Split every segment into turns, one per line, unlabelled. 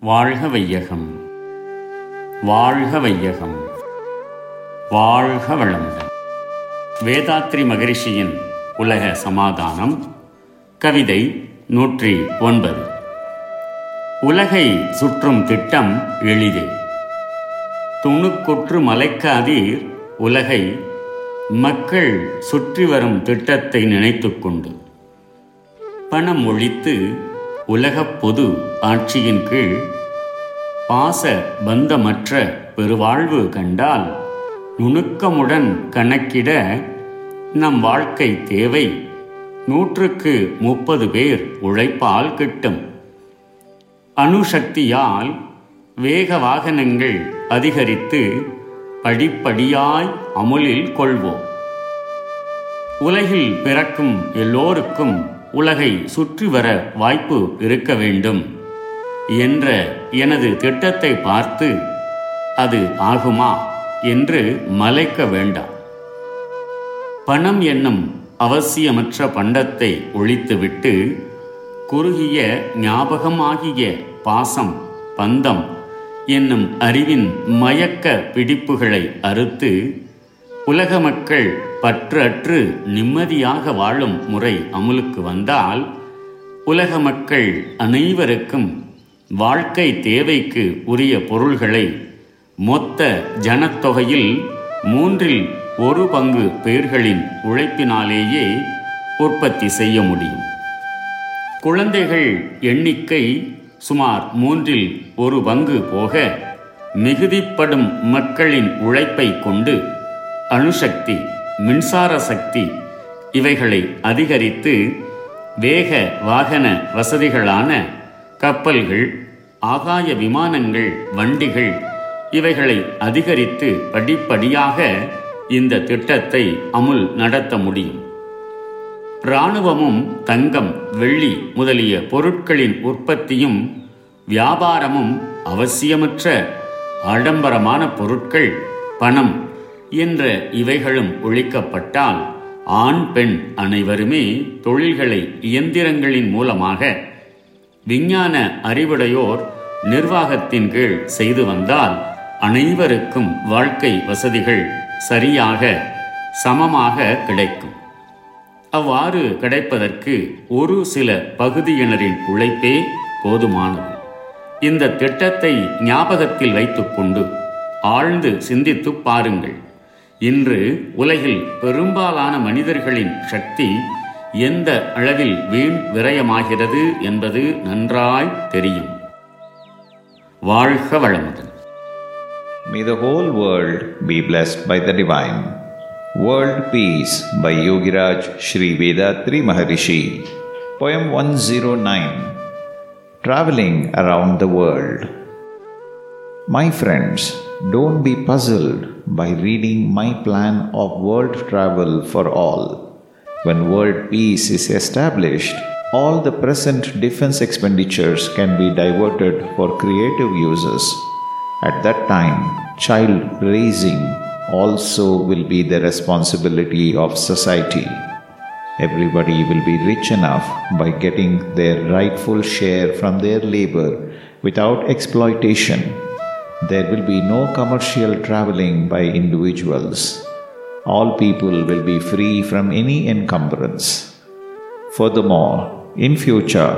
வாழ்க வையகம். வாழ்க வையகம். வாழ்க வளமுடன். வேதாத்ரி மகரிஷியின் உலக சமாதானம் கவிதை நூற்றி ஒன்பது. உலகை சுற்றும் திட்டம் எளிதே. துணுக்கொற்று மலைக்காதீர் உலகை மக்கள் சுற்றி வரும் திட்டத்தை நினைத்துக்கொண்டு பணம் ஒழித்து உலகப் பொது ஆட்சியின் கீழ் பாச பந்தமற்ற பெருவாழ்வு கண்டால் நுணுக்கமுடன் கணக்கிட நம் வாழ்க்கை தேவை. நூற்றுக்கு முப்பது பேர் உழைப்பால் கிட்டும். அணுசக்தியால் வேக வாகனங்கள் அதிகரித்து படிப்படியாய் அமுலில் கொள்வோம். உலகில் பிறக்கும் எல்லோருக்கும் உலகை சுற்றி வர வாய்ப்பு இருக்க வேண்டும் என்ற எனது திட்டத்தை பார்த்து அது ஆகுமா என்று மலைக்க வேண்டாம். பணம் என்னும் அவசியமற்ற பண்டத்தை ஒழித்துவிட்டு குறுகிய ஞாபகமாகிய பாசம் பந்தம் என்னும் அறிவின் மயக்க பிடிப்புகளை அறுத்து உலக மக்கள் பற்றற்று நிம்மதியாக வாழும் முறை அமுலுக்கு வந்தால் உலக மக்கள் அனைவருக்கும் வாழ்க்கை தேவைக்கு உரிய பொருள்களை மொத்த ஜனத்தொகையில் மூன்றில் ஒரு பங்கு பேர்களின் உழைப்பினாலேயே உற்பத்தி செய்ய முடியும். குழந்தைகள் எண்ணிக்கை சுமார் மூன்றில் ஒரு பங்கு போக மிகுதிப்படும் மக்களின் உழைப்பை கொண்டு அணுசக்தி மின்சார சக்தி இவைகளை அதிகரித்து வேக வாகன வசதிகளான கப்பல்கள் ஆகாய விமானங்கள் வண்டிகள் இவைகளை அதிகரித்து படிப்படியாக இந்த திட்டத்தை அமுல் நடத்த முடியும். இராணுவமும் தங்கம் வெள்ளி முதலிய பொருட்களின் உற்பத்தியும் வியாபாரமும் அவசியமற்ற ஆடம்பரமான பொருட்கள் பணம் என்ற இவைகளும் ஒழிக்கப்பட்டால் ஆண் பெண் அனைவருமே தொழில்களை இயந்திரங்களின் மூலமாக விஞ்ஞான அறிவுடையோர் நிர்வாகத்தின் கீழ் செய்து வந்தால் அனைவருக்கும் வாழ்க்கை வசதிகள் சரியாக சமமாக கிடைக்கும். அவ்வாறு கிடைப்பதற்கு ஒரு சில பகுதியினரின் உழைப்பே போதுமானது. இந்த திட்டத்தை ஞாபகத்தில் வைத்துக்கொண்டு ஆழ்ந்து சிந்தித்து பாருங்கள். இன்று உலகில் பெரும்பாலான மனிதர்களின் சக்தி எந்த அளவில் வீண் விரயமாகிறது என்பது நன்றாய் தெரியும் வாழ்க வளமுடன்
May the whole world be blessed by the Divine. World Peace by Yogiraj Sri Vedatri Maharishi. Poem 109 Traveling Around the World. My friends, don't be puzzled by reading my plan of world travel for all. When world peace is established, all the present defense expenditures can be diverted for creative uses. At that time, child raising also will be the responsibility of society. Everybody will be rich enough by getting their rightful share from their labor without exploitation. There will be no commercial traveling by individuals. All people will be free from any encumbrance. Furthermore, in future,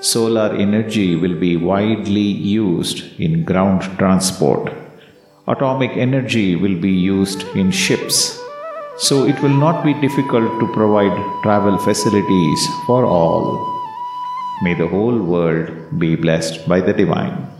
solar energy will be widely used in ground transport. Atomic energy will be used in ships. So it will not be difficult to provide travel facilities for all. May the whole world be blessed by the Divine.